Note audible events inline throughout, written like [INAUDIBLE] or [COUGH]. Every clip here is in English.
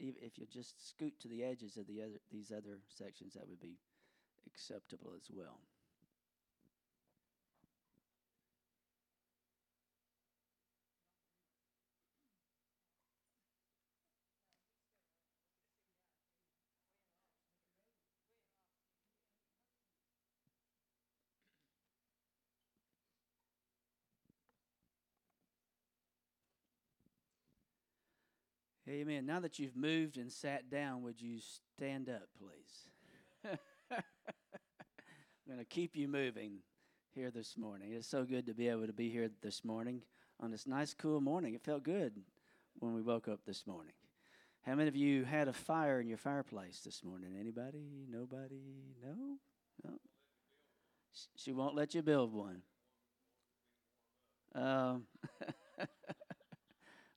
if you just scoot to the edges of the other these other sections, that would be acceptable as well. Amen. Now that you've moved and sat down, would you stand up, please? [LAUGHS] I'm going to keep you moving here this morning. It's so good to be able to be here this morning on this nice, cool morning. It felt good when we woke up this morning. How many of you had a fire in your fireplace this morning? Anybody? Nobody? No? No? She won't let you build one. Um, [LAUGHS]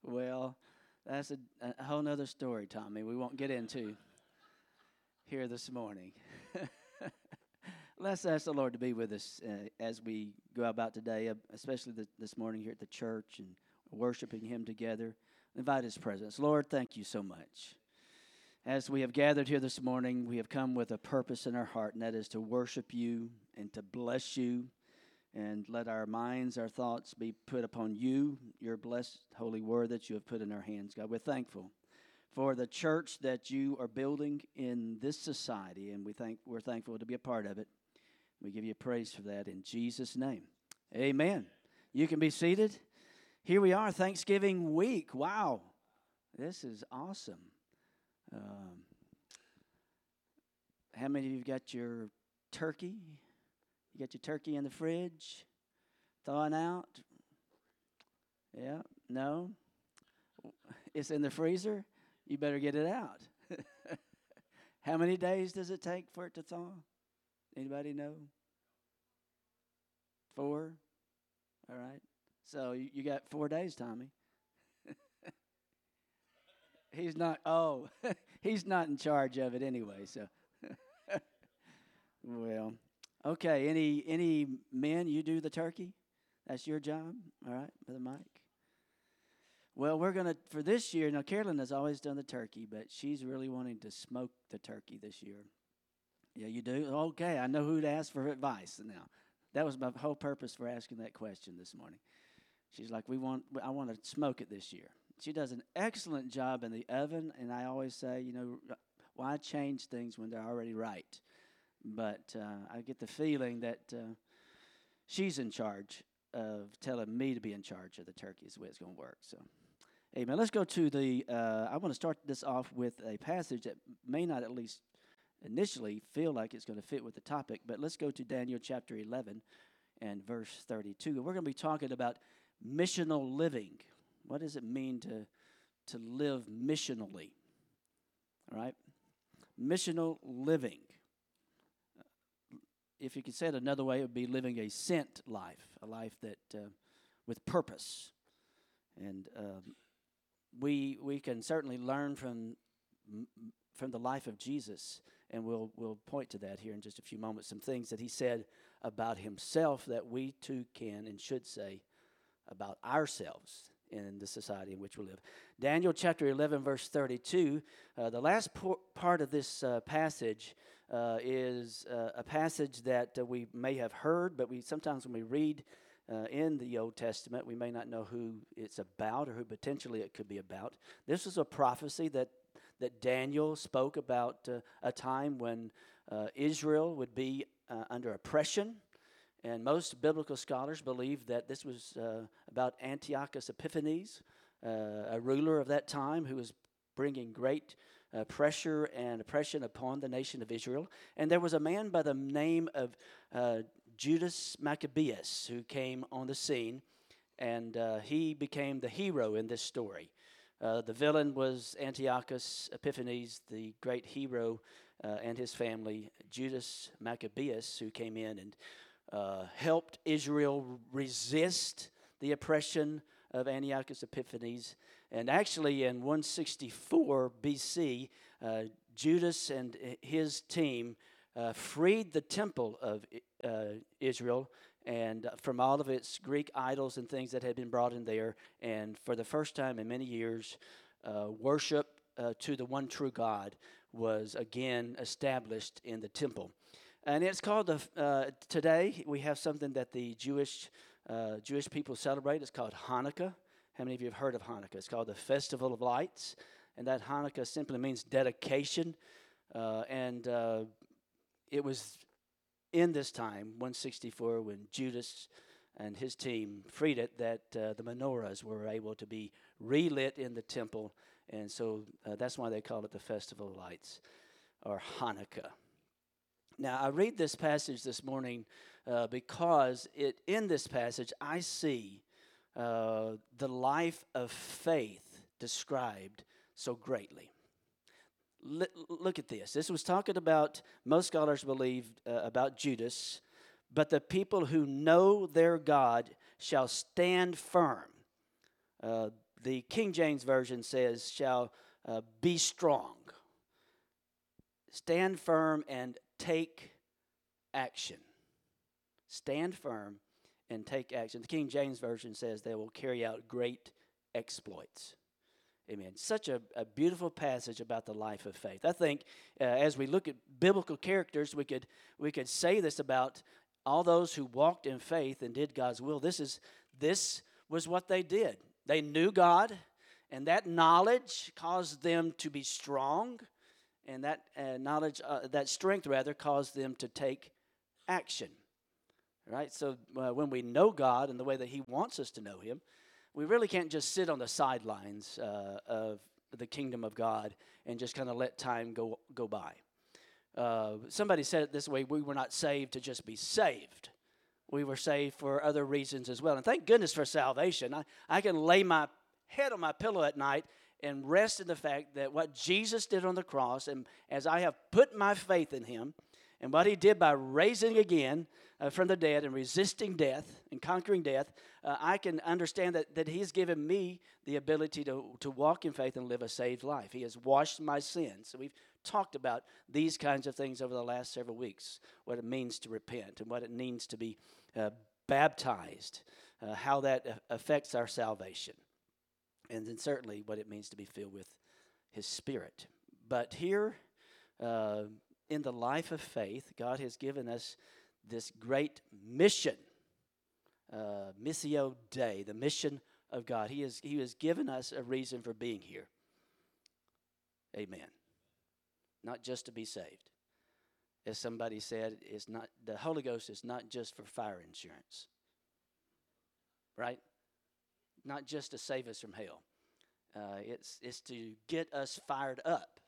well, that's a, a whole nother story, Tommy. We won't get into here this morning. [LAUGHS] Let's ask the Lord to be with us uh, as we go about today, uh, especially the, this morning here at the church and worshiping Him together. Invite His presence. Lord, thank you so much. As we have gathered here this morning, we have come with a purpose in our heart, and that is to worship you and to bless you and let our minds, our thoughts be put upon you, your blessed holy word that you have put in our hands. God, we're thankful for the church that you are building in this society, and we thank, we're thankful to be a part of it. We give you praise for that in Jesus' name. Amen. You can be seated. Here we are, Thanksgiving week. Wow, this is awesome. Um, how many of you got your turkey? You got your turkey in the fridge, thawing out? Yeah, no? It's in the freezer? You better get it out. [LAUGHS] How many days does it take for it to thaw? Anybody know? Four? All right. So you, got four days, Tommy. [LAUGHS] he's not, oh, [LAUGHS] he's not in charge of it anyway, so. well, Okay, any any men you do the turkey? That's your job? All right, Brother Mike. Well, we're gonna for this year. Now, Carolyn has always done the turkey, but she's really wanting to smoke the turkey this year. Yeah, you do. Okay, I know who to ask for advice now. That was my whole purpose for asking that question this morning. She's like, "We want. I want to smoke it this year." She does an excellent job in the oven, and I always say, you know, why change things when they're already right? But uh, I get the feeling that uh, she's in charge of telling me to be in charge of the turkey is the way it's going to work. So, amen. Let's go to the. Uh, I want to start this off with a passage that may not at least initially feel like it's going to fit with the topic, but let's go to Daniel chapter 11 and verse 32. We're going to be talking about missional living. What does it mean to to live missionally? All right, missional living if you could say it another way, it would be living a sent life, a life that uh, with purpose. And um, we we can certainly learn from from the life of Jesus, and we'll we'll point to that here in just a few moments. Some things that he said about himself that we too can and should say about ourselves in the society in which we live. Daniel chapter 11, verse 32, uh, the last por- part of this uh, passage uh, is uh, a passage that uh, we may have heard, but we sometimes when we read uh, in the Old Testament, we may not know who it's about or who potentially it could be about. This is a prophecy that that Daniel spoke about a time when Israel would be under oppression and most biblical scholars believe that this was uh, about Antiochus Epiphanes, uh, a ruler of that time who was bringing great uh, pressure and oppression upon the nation of Israel. And there was a man by the name of uh, Judas Maccabeus who came on the scene, and uh, he became the hero in this story. Uh, the villain was Antiochus Epiphanes, the great hero, and his family, Judas Maccabeus, who came in and uh, helped Israel resist the oppression of Antiochus Epiphanes. And actually, in 164 BC, uh, Judas and his team uh, freed the temple of uh, Israel and from all of its Greek idols and things that had been brought in there. And for the first time in many years, uh, worship uh, to the one true God was again established in the temple. And it's called the, uh, today we have something that the Jewish, uh, Jewish people celebrate. It's called Hanukkah. How many of you have heard of Hanukkah? It's called the Festival of Lights. And that Hanukkah simply means dedication. Uh, and uh, it was in this time, 164, when Judas and his team freed it, that uh, the menorahs were able to be relit in the temple. And so uh, that's why they call it the Festival of Lights or Hanukkah. Now, I read this passage this morning uh, because it, in this passage I see uh, the life of faith described so greatly. L- look at this. This was talking about, most scholars believe, uh, about Judas, but the people who know their God shall stand firm. Uh, the King James Version says, shall uh, be strong. Stand firm and take action. Stand firm and take action. The King James Version says they will carry out great exploits. Amen. Such a, a beautiful passage about the life of faith. I think uh, as we look at biblical characters, we could we could say this about all those who walked in faith and did God's will. This is this was what they did. They knew God, and that knowledge caused them to be strong and that uh, knowledge, uh, that strength rather, caused them to take action. Right? So uh, when we know God and the way that He wants us to know Him, we really can't just sit on the sidelines uh, of the kingdom of God and just kind of let time go go by. Uh, somebody said it this way: we were not saved to just be saved. We were saved for other reasons as well. And thank goodness for salvation. I, I can lay my head on my pillow at night and rest in the fact that what Jesus did on the cross, and as I have put my faith in him, and what he did by raising again uh, from the dead and resisting death and conquering death, uh, I can understand that, that he's given me the ability to, to walk in faith and live a saved life. He has washed my sins. So we've talked about these kinds of things over the last several weeks what it means to repent and what it means to be uh, baptized, uh, how that affects our salvation and then certainly what it means to be filled with His Spirit. But here, uh, in the life of faith, God has given us this great mission, uh, Missio Dei, the mission of God. He has, he has given us a reason for being here. Amen. Not just to be saved. As somebody said, it's not the Holy Ghost is not just for fire insurance. Right? Not just to save us from hell. Uh, it's, it's to get us fired up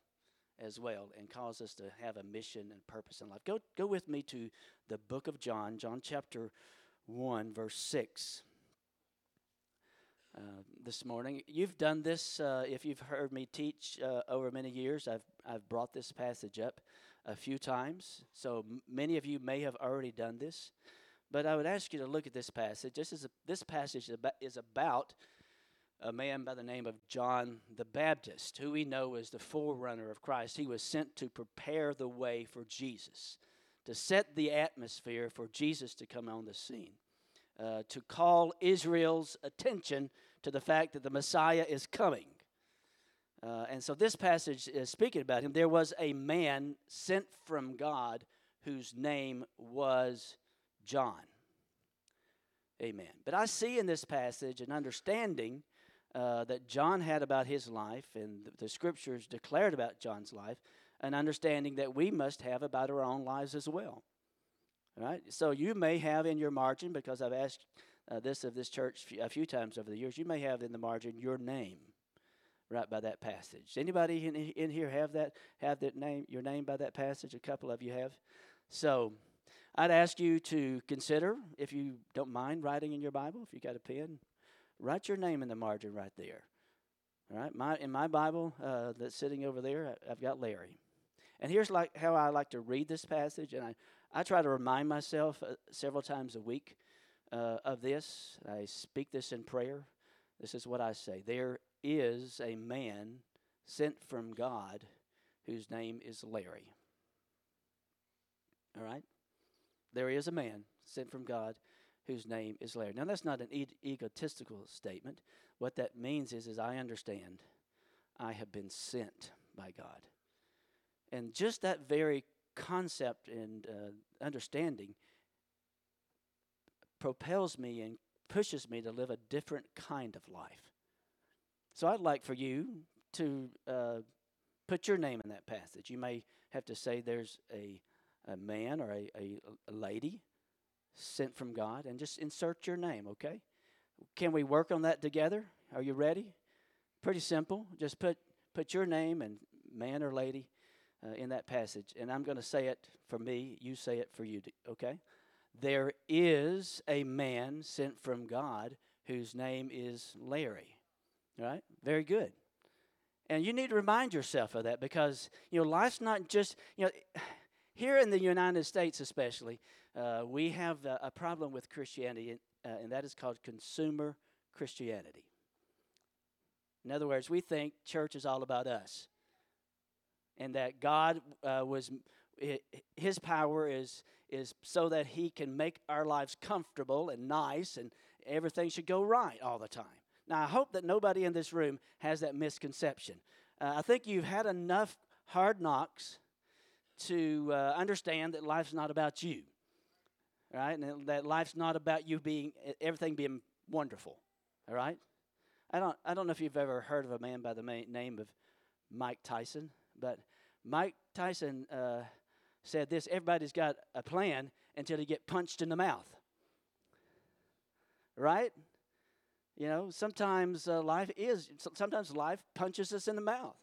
as well and cause us to have a mission and purpose in life. Go, go with me to the book of John, John chapter 1, verse 6. Uh, this morning. You've done this, uh, if you've heard me teach uh, over many years, I've, I've brought this passage up a few times. So m- many of you may have already done this. But I would ask you to look at this passage. This, is a, this passage is about a man by the name of John the Baptist, who we know is the forerunner of Christ. He was sent to prepare the way for Jesus, to set the atmosphere for Jesus to come on the scene, uh, to call Israel's attention to the fact that the Messiah is coming. Uh, and so this passage is speaking about him. There was a man sent from God whose name was John. Amen. But I see in this passage an understanding uh, that John had about his life, and the, the scriptures declared about John's life, an understanding that we must have about our own lives as well. All right? So you may have in your margin, because I've asked uh, this of this church a few times over the years, you may have in the margin your name right by that passage. Anybody in, in here have that have that name your name by that passage? A couple of you have. So I'd ask you to consider, if you don't mind writing in your Bible, if you got a pen, write your name in the margin right there. All right, my in my Bible uh, that's sitting over there, I've got Larry. And here's like how I like to read this passage, and I, I try to remind myself uh, several times a week uh, of this. I speak this in prayer. This is what I say: There is a man sent from God whose name is Larry. All right there is a man sent from God whose name is Larry. Now, that's not an e- egotistical statement. What that means is, is I understand I have been sent by God. And just that very concept and uh, understanding propels me and pushes me to live a different kind of life. So I'd like for you to uh, put your name in that passage. You may have to say there's a, a man or a, a, a lady sent from God and just insert your name, okay? Can we work on that together? Are you ready? Pretty simple. Just put put your name and man or lady uh, in that passage, and I'm going to say it for me. You say it for you. Okay? There is a man sent from God whose name is Larry. Right? Very good. And you need to remind yourself of that because you know life's not just you know here in the United States especially uh, we have a, a, problem with Christianity uh, and that is called consumer Christianity. In other words, we think church is all about us, and that God uh, was His power is is so that He can make our lives comfortable and nice, and everything should go right all the time. Now, I hope that nobody in this room has that misconception. Uh, I think you've had enough hard knocks to uh, understand that life's not about you, right? And that life's not about you being everything being wonderful, all right? I don't, I don't know if you've ever heard of a man by the name of Mike Tyson, but Mike Tyson uh, said this everybody's got a plan until they get punched in the mouth. Right? You know, sometimes uh, life is, sometimes life punches us in the mouth.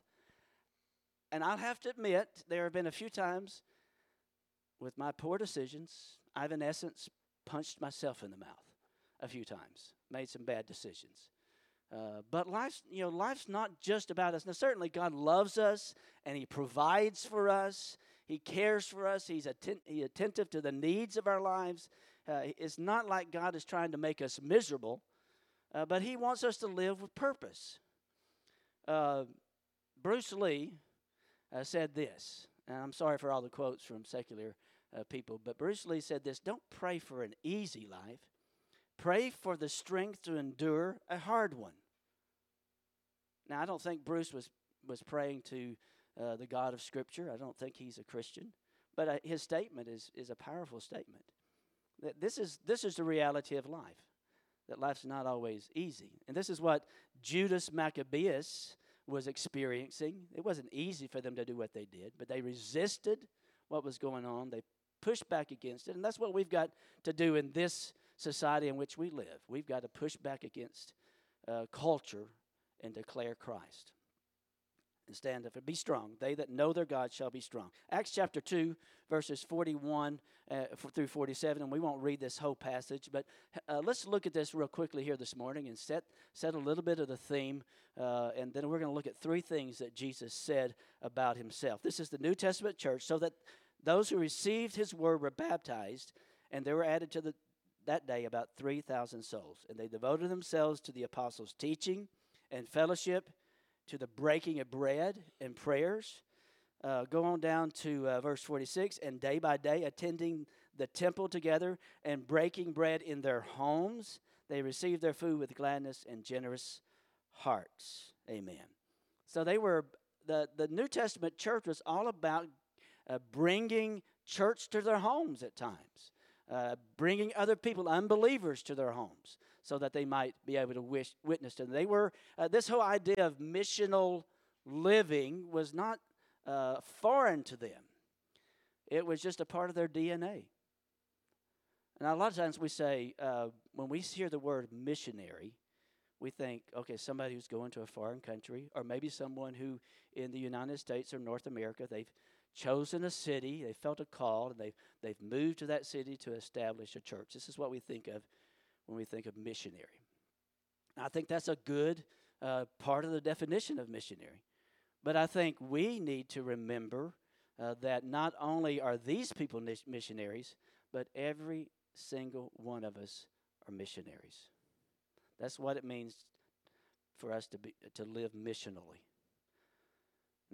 And I'll have to admit, there have been a few times with my poor decisions, I've in essence punched myself in the mouth a few times, made some bad decisions. Uh, but life's, you know, life's not just about us. Now, certainly God loves us and He provides for us. He cares for us. He's atten- he attentive to the needs of our lives. Uh, it's not like God is trying to make us miserable, uh, but He wants us to live with purpose. Uh, Bruce Lee uh, said this, and I'm sorry for all the quotes from secular people, but Bruce Lee said this Don't pray for an easy life, pray for the strength to endure a hard one. Now, I don't think Bruce was, was praying to uh, the God of Scripture. I don't think he's a Christian. But uh, his statement is, is a powerful statement. That this is, this is the reality of life, that life's not always easy. And this is what Judas Maccabeus was experiencing. It wasn't easy for them to do what they did, but they resisted what was going on. They pushed back against it. And that's what we've got to do in this society in which we live. We've got to push back against uh, culture and declare Christ. And stand up and be strong. They that know their God shall be strong. Acts chapter 2, verses 41 uh, through 47. And we won't read this whole passage, but uh, let's look at this real quickly here this morning and set, set a little bit of the theme. Uh, and then we're going to look at three things that Jesus said about himself. This is the New Testament church, so that those who received his word were baptized, and they were added to the, that day about 3,000 souls. And they devoted themselves to the apostles' teaching and fellowship, to the breaking of bread and prayers. Uh, go on down to uh, verse 46 and day by day attending the temple together and breaking bread in their homes they received their food with gladness and generous hearts. Amen. So they were the, the new testament church was all about uh, bringing church to their homes at times uh, bringing other people unbelievers to their homes so that they might be able to wish, witness to them. They were, uh, this whole idea of missional living was not uh, foreign to them, it was just a part of their DNA. And a lot of times we say, uh, when we hear the word missionary, we think, okay, somebody who's going to a foreign country, or maybe someone who in the United States or North America, they've chosen a city, they felt a call, and they've, they've moved to that city to establish a church. This is what we think of when we think of missionary. I think that's a good uh, part of the definition of missionary. But I think we need to remember uh, that not only are these people missionaries, but every single one of us are missionaries. That's what it means for us to be to live missionally.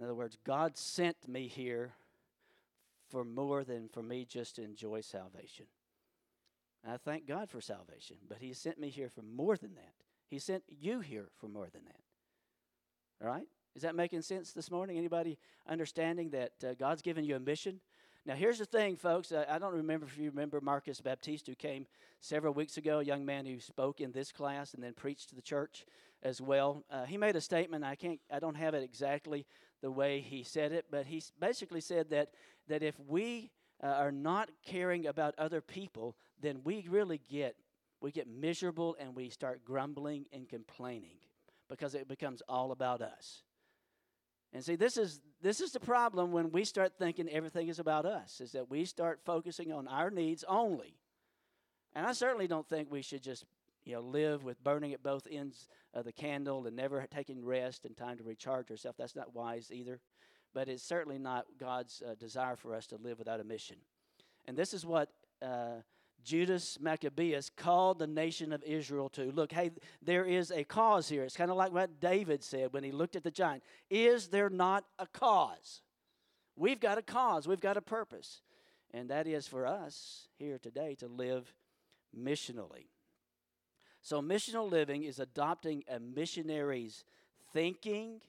In other words, God sent me here for more than for me just to enjoy salvation. I thank God for salvation, but He sent me here for more than that. He sent you here for more than that. All right? Is that making sense this morning? Anybody understanding that uh, God's given you a mission? Now, here's the thing, folks. I, I don't remember if you remember Marcus Baptiste, who came several weeks ago, a young man who spoke in this class and then preached to the church as well. Uh, he made a statement. I can't. I don't have it exactly the way he said it, but he basically said that that if we uh, are not caring about other people, then we really get we get miserable and we start grumbling and complaining because it becomes all about us. And see, this is this is the problem when we start thinking everything is about us, is that we start focusing on our needs only. And I certainly don't think we should just, you know, live with burning at both ends of the candle and never taking rest and time to recharge ourselves. That's not wise either. But it's certainly not God's uh, desire for us to live without a mission. And this is what uh, Judas Maccabeus called the nation of Israel to. Look, hey, there is a cause here. It's kind of like what David said when he looked at the giant. Is there not a cause? We've got a cause, we've got a purpose. And that is for us here today to live missionally. So, missional living is adopting a missionary's thinking,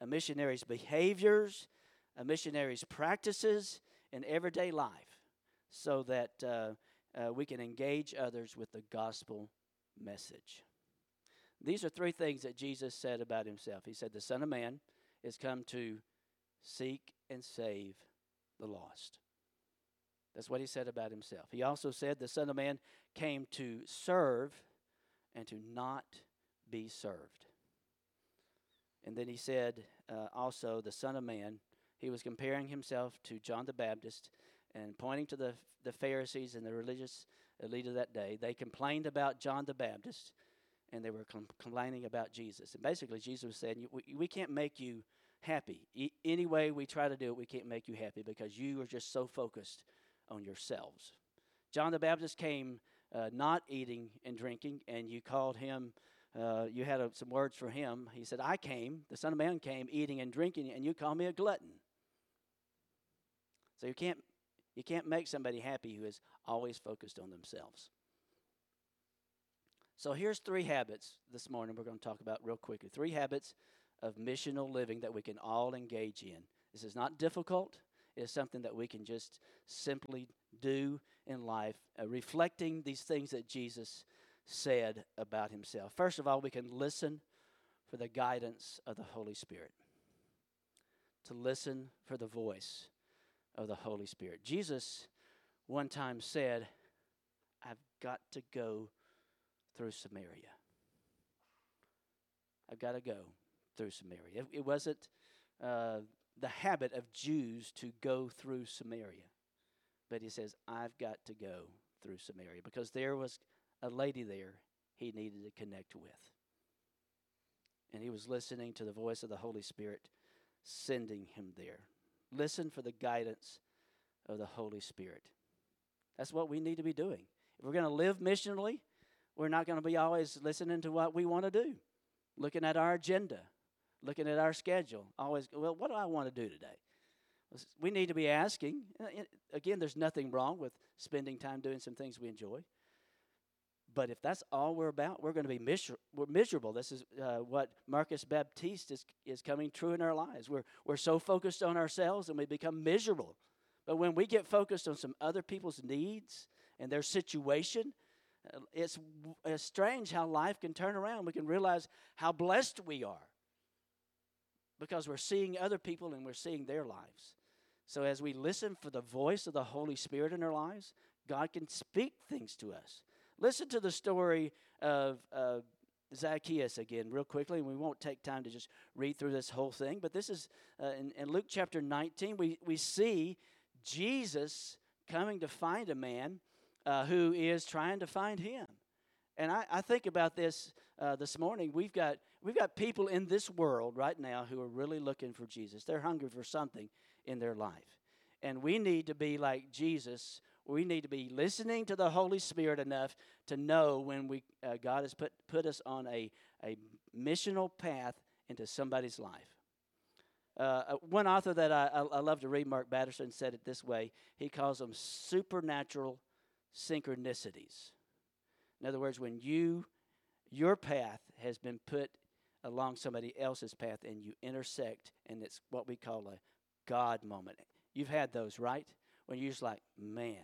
a missionary's behaviors, a missionary's practices in everyday life so that. Uh, uh, we can engage others with the gospel message. These are three things that Jesus said about himself. He said, The Son of Man is come to seek and save the lost. That's what he said about himself. He also said, The Son of Man came to serve and to not be served. And then he said uh, also, The Son of Man, he was comparing himself to John the Baptist and pointing to the, the Pharisees and the religious elite of that day. They complained about John the Baptist and they were com- complaining about Jesus. And basically, Jesus was saying, we, we can't make you happy. E- any way we try to do it, we can't make you happy because you are just so focused on yourselves. John the Baptist came uh, not eating and drinking, and you called him, uh, you had a, some words for him. He said, I came, the Son of Man came eating and drinking, and you call me a glutton. So you can't you can't make somebody happy who is always focused on themselves. So here's three habits this morning we're going to talk about real quickly. Three habits of missional living that we can all engage in. This is not difficult. It's something that we can just simply do in life, uh, reflecting these things that Jesus said about himself. First of all, we can listen for the guidance of the Holy Spirit. To listen for the voice of the Holy Spirit. Jesus one time said, I've got to go through Samaria. I've got to go through Samaria. It, wasn't uh, the habit of Jews to go through Samaria, but he says, I've got to go through Samaria because there was a lady there he needed to connect with. And he was listening to the voice of the Holy Spirit sending him there. Listen for the guidance of the Holy Spirit. That's what we need to be doing. If we're going to live missionally, we're not going to be always listening to what we want to do, looking at our agenda, looking at our schedule. Always, well, what do I want to do today? We need to be asking. Again, there's nothing wrong with spending time doing some things we enjoy. But if that's all we're about, we're going to be miser- we're miserable. This is uh, what Marcus Baptiste is, is coming true in our lives. We're, we're so focused on ourselves and we become miserable. But when we get focused on some other people's needs and their situation, uh, it's, it's strange how life can turn around. We can realize how blessed we are because we're seeing other people and we're seeing their lives. So as we listen for the voice of the Holy Spirit in our lives, God can speak things to us. Listen to the story of uh, Zacchaeus again, real quickly, and we won't take time to just read through this whole thing. But this is uh, in, in Luke chapter 19, we, we see Jesus coming to find a man uh, who is trying to find him. And I, I think about this uh, this morning. We've got, we've got people in this world right now who are really looking for Jesus. They're hungry for something in their life. And we need to be like Jesus we need to be listening to the Holy Spirit enough to know when we uh, God has put put us on a a missional path into somebody's life. Uh, uh one author that I, I, love to read, Mark Batterson, said it this way. He calls them supernatural synchronicities. In other words, when you your path has been put along somebody else's path and you intersect, and it's what we call a God moment. You've had those, right? When you're just like, man,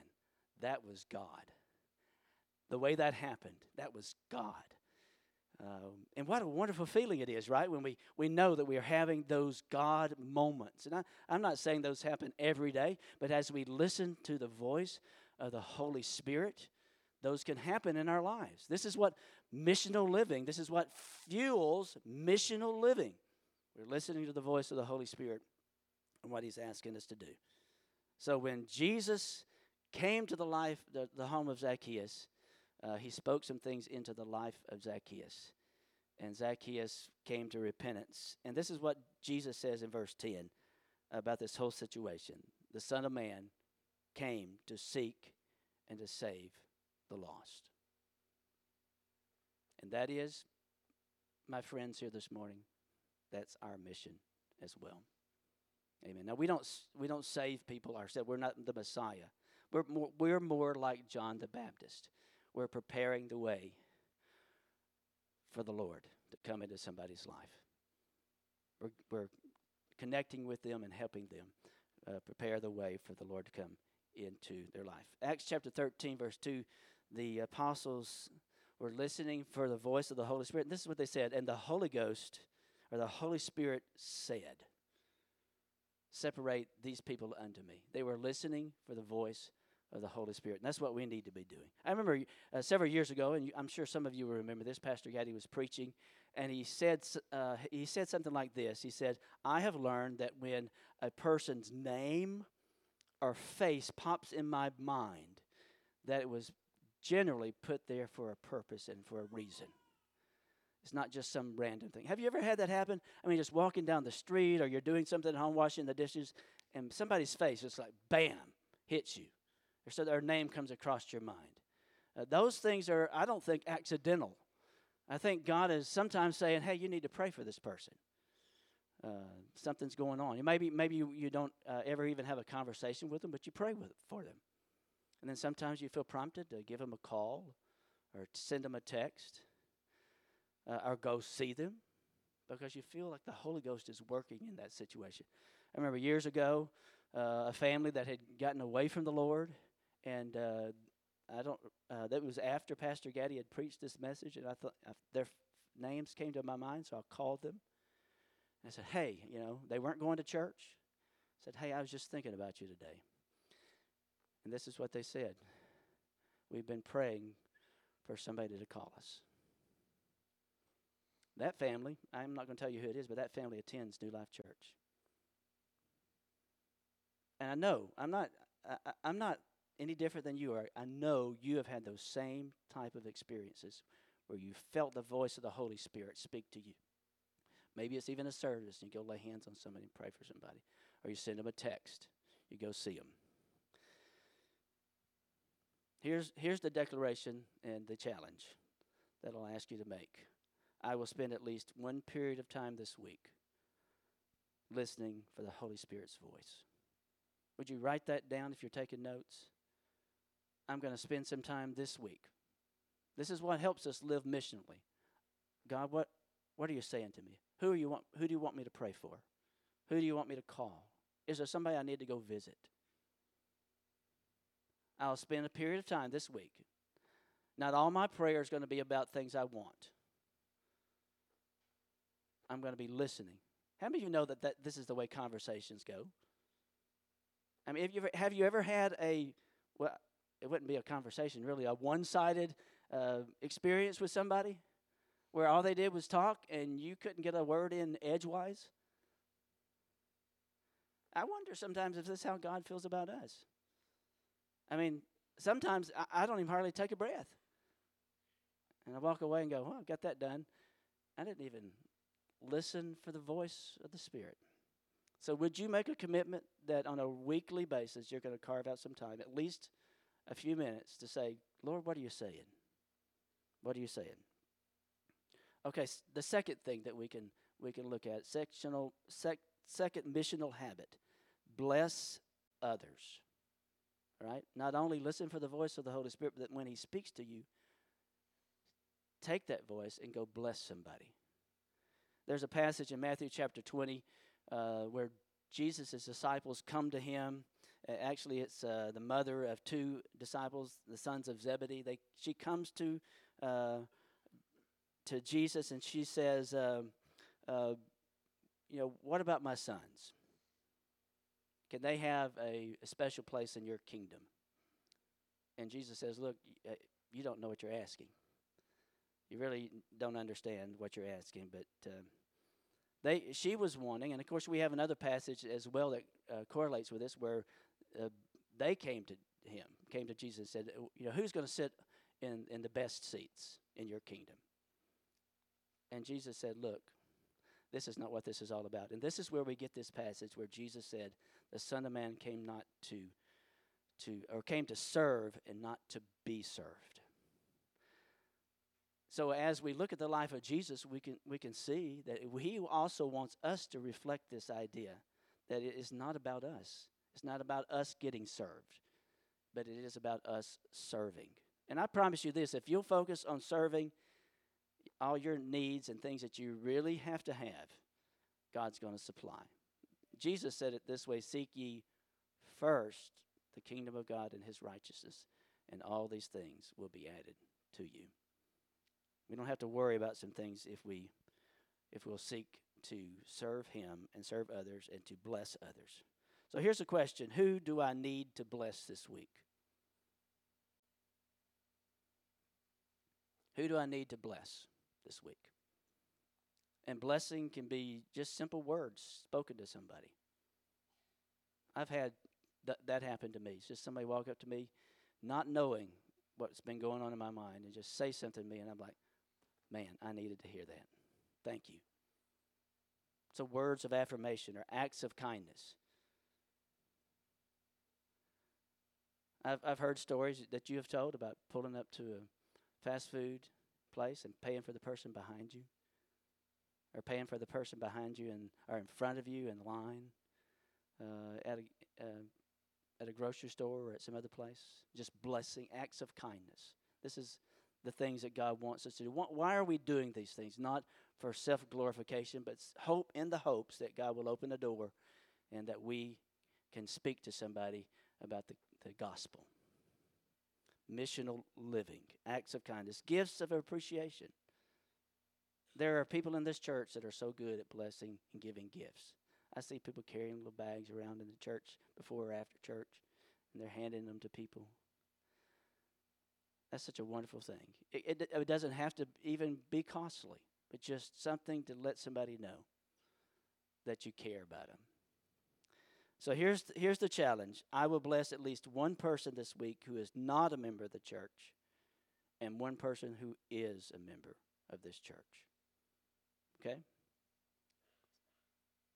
that was God. The way that happened, that was God. Um, and what a wonderful feeling it is, right? When we, we know that we are having those God moments. And I, I'm not saying those happen every day, but as we listen to the voice of the Holy Spirit, those can happen in our lives. This is what missional living, this is what fuels missional living. We're listening to the voice of the Holy Spirit and what He's asking us to do. So when Jesus came to the life, the, the home of Zacchaeus, uh, he spoke some things into the life of Zacchaeus. And Zacchaeus came to repentance. And this is what Jesus says in verse 10 about this whole situation. The Son of Man came to seek and to save the lost. And that is, my friends here this morning, that's our mission as well. Amen. Now we don't we don't save people ourselves. We're not the Messiah. We're more, we're more like John the Baptist we're preparing the way for the Lord to come into somebody's life. We're, we're connecting with them and helping them uh, prepare the way for the Lord to come into their life. Acts chapter 13, verse 2, the apostles were listening for the voice of the Holy Spirit. And this is what they said. And the Holy Ghost, or the Holy Spirit, said, Separate these people unto me. They were listening for the voice of the Holy Spirit. And that's what we need to be doing. I remember uh, several years ago, and I'm sure some of you will remember this. Pastor Gaddy was preaching, and he said uh, he said something like this. He said, "I have learned that when a person's name or face pops in my mind, that it was generally put there for a purpose and for a reason." It's not just some random thing. Have you ever had that happen? I mean, just walking down the street or you're doing something at home, washing the dishes, and somebody's face just like bam hits you or so their name comes across your mind. Uh, those things are, I don't think, accidental. I think God is sometimes saying, hey, you need to pray for this person. Uh, something's going on. Maybe, maybe you, you don't uh, ever even have a conversation with them, but you pray with, for them. And then sometimes you feel prompted to give them a call or send them a text uh, or go see them because you feel like the Holy Ghost is working in that situation. I remember years ago, uh, a family that had gotten away from the Lord and uh, I don't. Uh, that was after Pastor Gaddy had preached this message, and I thought their names came to my mind, so I called them. I said, "Hey, you know, they weren't going to church." I said, "Hey, I was just thinking about you today." And this is what they said: "We've been praying for somebody to call us." That family, I'm not going to tell you who it is, but that family attends New Life Church. And I know I'm not. I, I'm not any different than you are, I know you have had those same type of experiences where you felt the voice of the Holy Spirit speak to you. Maybe it's even a service and you go lay hands on somebody and pray for somebody. Or you send them a text, you go see them. Here's, here's the declaration and the challenge that I'll ask you to make. I will spend at least one period of time this week listening for the Holy Spirit's voice. Would you write that down if you're taking notes? I'm going to spend some time this week. This is what helps us live missionally. God, what, what are you saying to me? Who, are you want, who do you want me to pray for? Who do you want me to call? Is there somebody I need to go visit? I'll spend a period of time this week. Not all my prayer is going to be about things I want. I'm going to be listening. How many of you know that, that this is the way conversations go? I mean, have you ever, have you ever had a, well, it wouldn't be a conversation really, a one sided uh, experience with somebody where all they did was talk and you couldn't get a word in edgewise? I wonder sometimes if this is how God feels about us. I mean, sometimes I, I don't even hardly take a breath. And I walk away and go, well, I've got that done. I didn't even listen for the voice of the Spirit. So, would you make a commitment that on a weekly basis you're going to carve out some time, at least a few minutes to say, Lord, what are you saying? What are you saying? Okay, the second thing that we can we can look at sectional sec, second missional habit: bless others. Right? Not only listen for the voice of the Holy Spirit, but when He speaks to you, take that voice and go bless somebody. There's a passage in Matthew chapter 20 uh, where Jesus' disciples come to him. Actually, it's uh, the mother of two disciples, the sons of Zebedee. They, she comes to uh, to Jesus and she says, um, uh, "You know, what about my sons? Can they have a, a special place in your kingdom?" And Jesus says, "Look, uh, you don't know what you're asking. You really don't understand what you're asking, but." Uh, they, she was wanting, and of course we have another passage as well that uh, correlates with this, where uh, they came to him, came to Jesus and said, "You know, who's going to sit in in the best seats in your kingdom?" And Jesus said, "Look, this is not what this is all about." And this is where we get this passage where Jesus said, "The Son of Man came not to to or came to serve and not to be served." So as we look at the life of Jesus, we can we can see that he also wants us to reflect this idea that it is not about us. It's not about us getting served, but it is about us serving. And I promise you this, if you'll focus on serving all your needs and things that you really have to have, God's going to supply. Jesus said it this way, seek ye first the kingdom of God and his righteousness, and all these things will be added to you. We don't have to worry about some things if we if we'll seek to serve him and serve others and to bless others. So here's a question, who do I need to bless this week? Who do I need to bless this week? And blessing can be just simple words spoken to somebody. I've had th- that happen to me. It's just somebody walk up to me, not knowing what's been going on in my mind, and just say something to me, and I'm like, Man, I needed to hear that. Thank you. So, words of affirmation or acts of kindness. I've, I've heard stories that you have told about pulling up to a fast food place and paying for the person behind you, or paying for the person behind you and or in front of you in line uh, at a uh, at a grocery store or at some other place. Just blessing acts of kindness. This is the things that God wants us to do. Why are we doing these things? Not for self glorification, but hope in the hopes that God will open the door and that we can speak to somebody about the, the gospel. Missional living, acts of kindness, gifts of appreciation. There are people in this church that are so good at blessing and giving gifts. I see people carrying little bags around in the church before or after church, and they're handing them to people. That's such a wonderful thing. It, it, it, doesn't have to even be costly, but just something to let somebody know that you care about them. So here's the, here's the challenge. I will bless at least one person this week who is not a member of the church and one person who is a member of this church. Okay?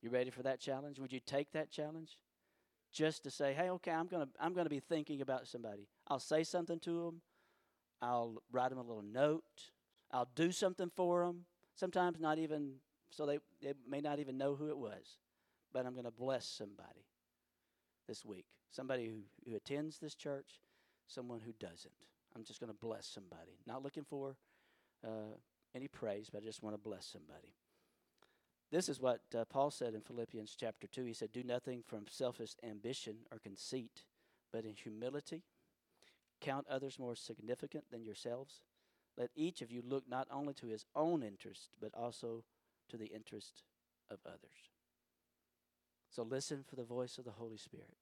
You ready for that challenge? Would you take that challenge? Just to say, "Hey, okay, I'm going to I'm going to be thinking about somebody. I'll say something to them. I'll write them a little note. I'll do something for them. Sometimes not even so they, they may not even know who it was, but I'm going to bless somebody this week. Somebody who, who attends this church, someone who doesn't. I'm just going to bless somebody. Not looking for uh, any praise, but I just want to bless somebody. This is what uh, Paul said in Philippians chapter 2. He said, Do nothing from selfish ambition or conceit, but in humility Count others more significant than yourselves. Let each of you look not only to his own interest, but also to the interest of others. So listen for the voice of the Holy Spirit.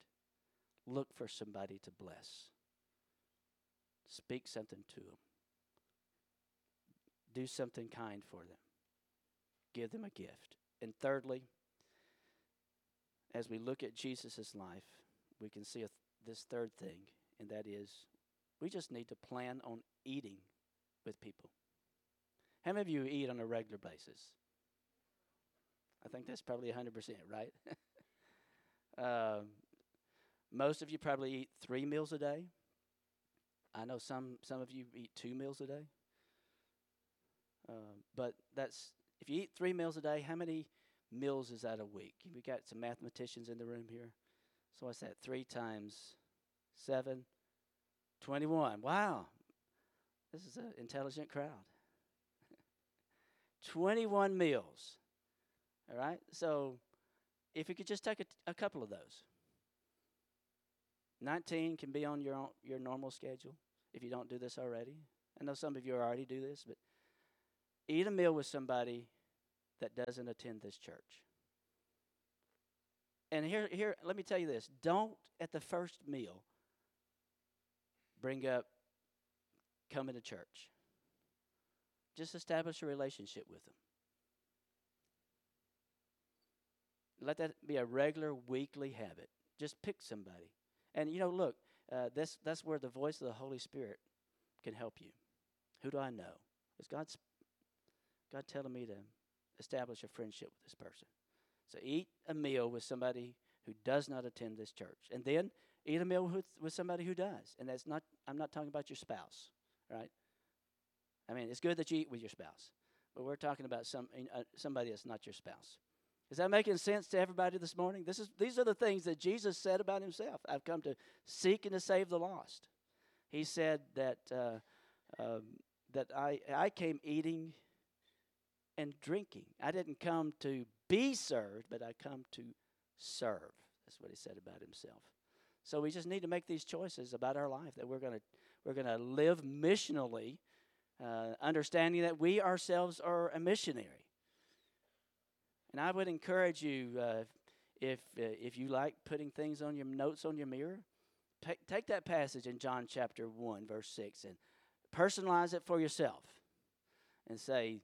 Look for somebody to bless. Speak something to them. Do something kind for them. Give them a gift. And thirdly, as we look at Jesus' life, we can see th- this third thing, and that is we just need to plan on eating with people. How many of you eat on a regular basis? I think that's probably 100%, right? uh, [LAUGHS] most of you probably eat three meals a day. I know some, some of you eat two meals a day. Uh, but that's if you eat three meals a day, how many meals is that a week? We got some mathematicians in the room here. So what's that? Three times seven, 21. Wow. This is an intelligent crowd. 21 meals. All right? So if you could just take a, a couple of those. 19 can be on your own, your normal schedule if you don't do this already. I know some of you already do this, but eat a meal with somebody that doesn't attend this church. And here, here, let me tell you this: don't at the first meal bring up coming to church. Just establish a relationship with them. Let that be a regular weekly habit. Just pick somebody. And you know, look, uh, that's that's where the voice of the Holy Spirit can help you. Who do I know? Is God's God telling me to establish a friendship with this person? So eat a meal with somebody who does not attend this church, and then eat a meal with, with somebody who does. And that's not I'm not talking about your spouse, right? I mean, it's good that you eat with your spouse, but we're talking about some uh, somebody that's not your spouse. Is that making sense to everybody this morning? This is these are the things that Jesus said about himself. I've come to seek and to save the lost. He said that uh, um, that I I came eating and drinking. I didn't come to be served, but I come to serve. That's what he said about himself. So we just need to make these choices about our life that we're going to we're going to live missionally, uh, understanding that we ourselves are a missionary. And I would encourage you, uh, if uh, if you like putting things on your notes on your mirror, take, take that passage in John chapter one, verse six, and personalize it for yourself, and say,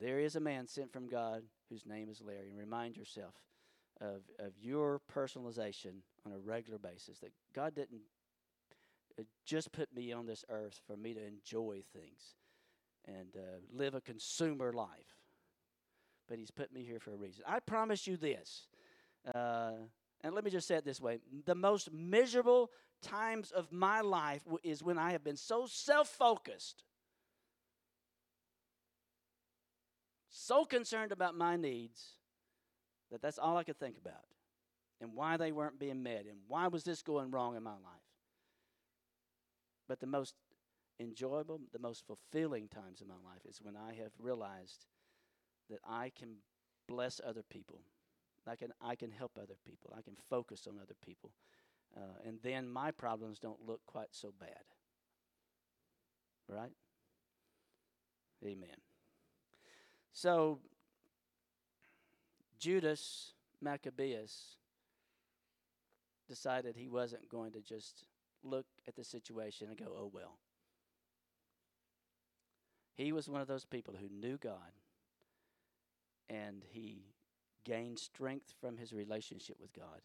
"There is a man sent from God whose name is Larry," and remind yourself of of your personalization on a regular basis. That God didn't uh, just put me on this earth for me to enjoy things and uh, live a consumer life but He's put me here for a reason. I promise you this, uh, and let me just say it this way the most miserable times of my life is when I have been so self focused, so concerned about my needs, that that's all I could think about and why they weren't being met and why was this going wrong in my life. But the most enjoyable, the most fulfilling times in my life is when I have realized that I can bless other people. I can I can help other people. I can focus on other people, uh, and then my problems don't look quite so bad. Right? Amen. So Judas Maccabeus decided he wasn't going to just look at the situation and go, "Oh well." He was one of those people who knew God and he gained strength from his relationship with God.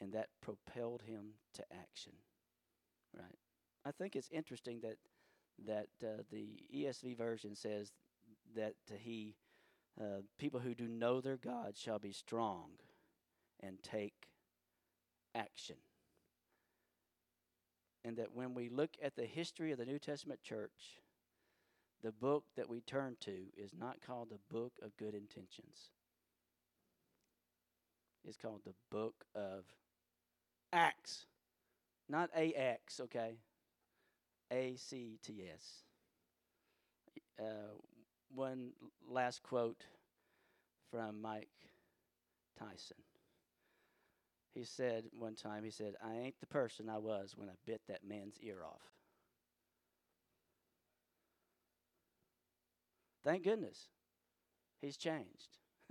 And that propelled him to action. Right? I think it's interesting that that uh, the ESV version says that he uh, people who do know their God shall be strong and take action. And that when we look at the history of the New Testament church, the book that we turn to is not called the book of good intentions. It's called the book of Acts. Not AX, okay? A C T S. Uh, one last quote from Mike Tyson. He said one time, he said, I ain't the person I was when I bit that man's ear off. Thank goodness. He's changed. [LAUGHS]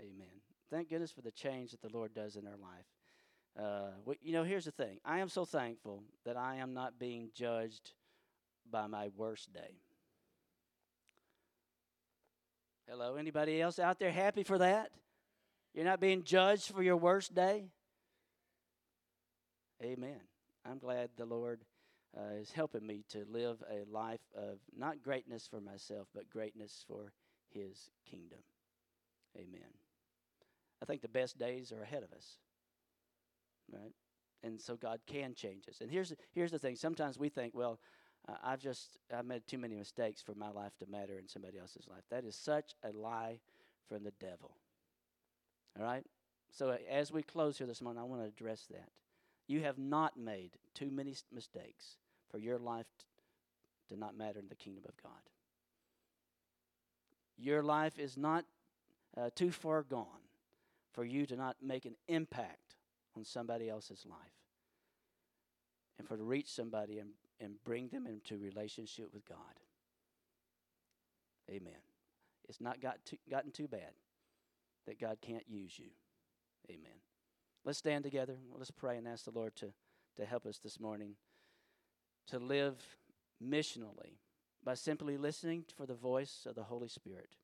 Amen. Thank goodness for the change that the Lord does in our life. Uh, you know, here's the thing. I am so thankful that I am not being judged by my worst day. Hello, anybody else out there happy for that? You're not being judged for your worst day? Amen. I'm glad the Lord uh, is helping me to live a life of not greatness for myself, but greatness for His kingdom. Amen. I think the best days are ahead of us, right? And so God can change us. And here's here's the thing: sometimes we think, well, uh, I've just I've made too many mistakes for my life to matter in somebody else's life. That is such a lie from the devil. All right. So as we close here this morning, I want to address that. You have not made too many mistakes for your life t- to not matter in the kingdom of God. Your life is not uh, too far gone for you to not make an impact on somebody else's life and for to reach somebody and, and bring them into relationship with God. Amen. It's not got too, gotten too bad that God can't use you. Amen. Let's stand together. Let's pray and ask the Lord to, to help us this morning to live missionally by simply listening for the voice of the Holy Spirit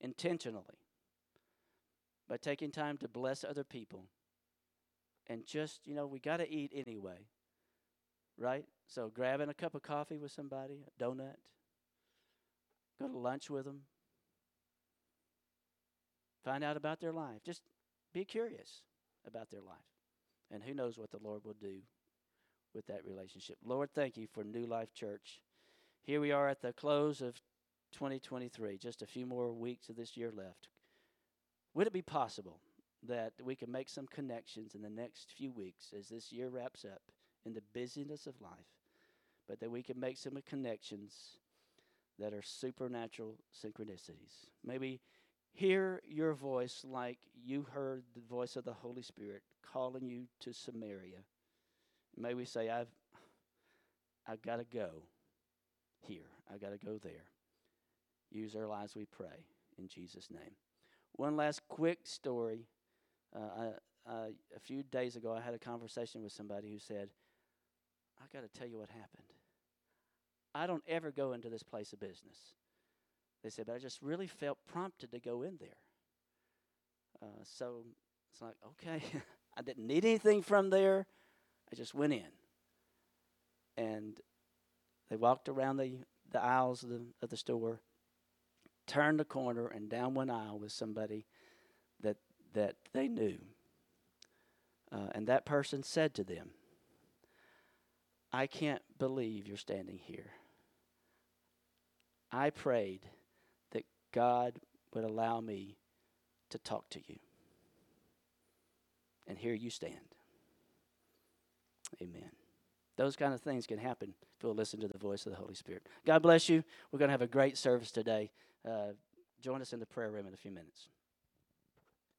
intentionally, by taking time to bless other people, and just, you know, we got to eat anyway, right? So grabbing a cup of coffee with somebody, a donut, go to lunch with them, find out about their life. Just be curious about their life. And who knows what the Lord will do with that relationship. Lord, thank you for New Life Church. Here we are at the close of 2023, just a few more weeks of this year left. Would it be possible that we can make some connections in the next few weeks as this year wraps up in the busyness of life, but that we can make some connections that are supernatural synchronicities? Maybe hear your voice like you heard the voice of the Holy Spirit calling you to Samaria. May we say, I've, I've got to go here. I've got to go there. Use our lives, we pray, in Jesus' name. One last quick story. Uh, I, uh, a few days ago, I had a conversation with somebody who said, I got to tell you what happened. I don't ever go into this place of business. They said, but I just really felt prompted to go in there. Uh, so it's like, okay, [LAUGHS] I didn't need anything from there. I just went in. And they walked around the, the aisles of the, of the store, turned the corner, and down one aisle was somebody that, that they knew. Uh, and that person said to them, I can't believe you're standing here. I prayed that God would allow me to talk to you. And here you stand. Amen. Those kind of things can happen if we'll listen to the voice of the Holy Spirit. God bless you. We're going to have a great service today. Uh, join us in the prayer room in a few minutes.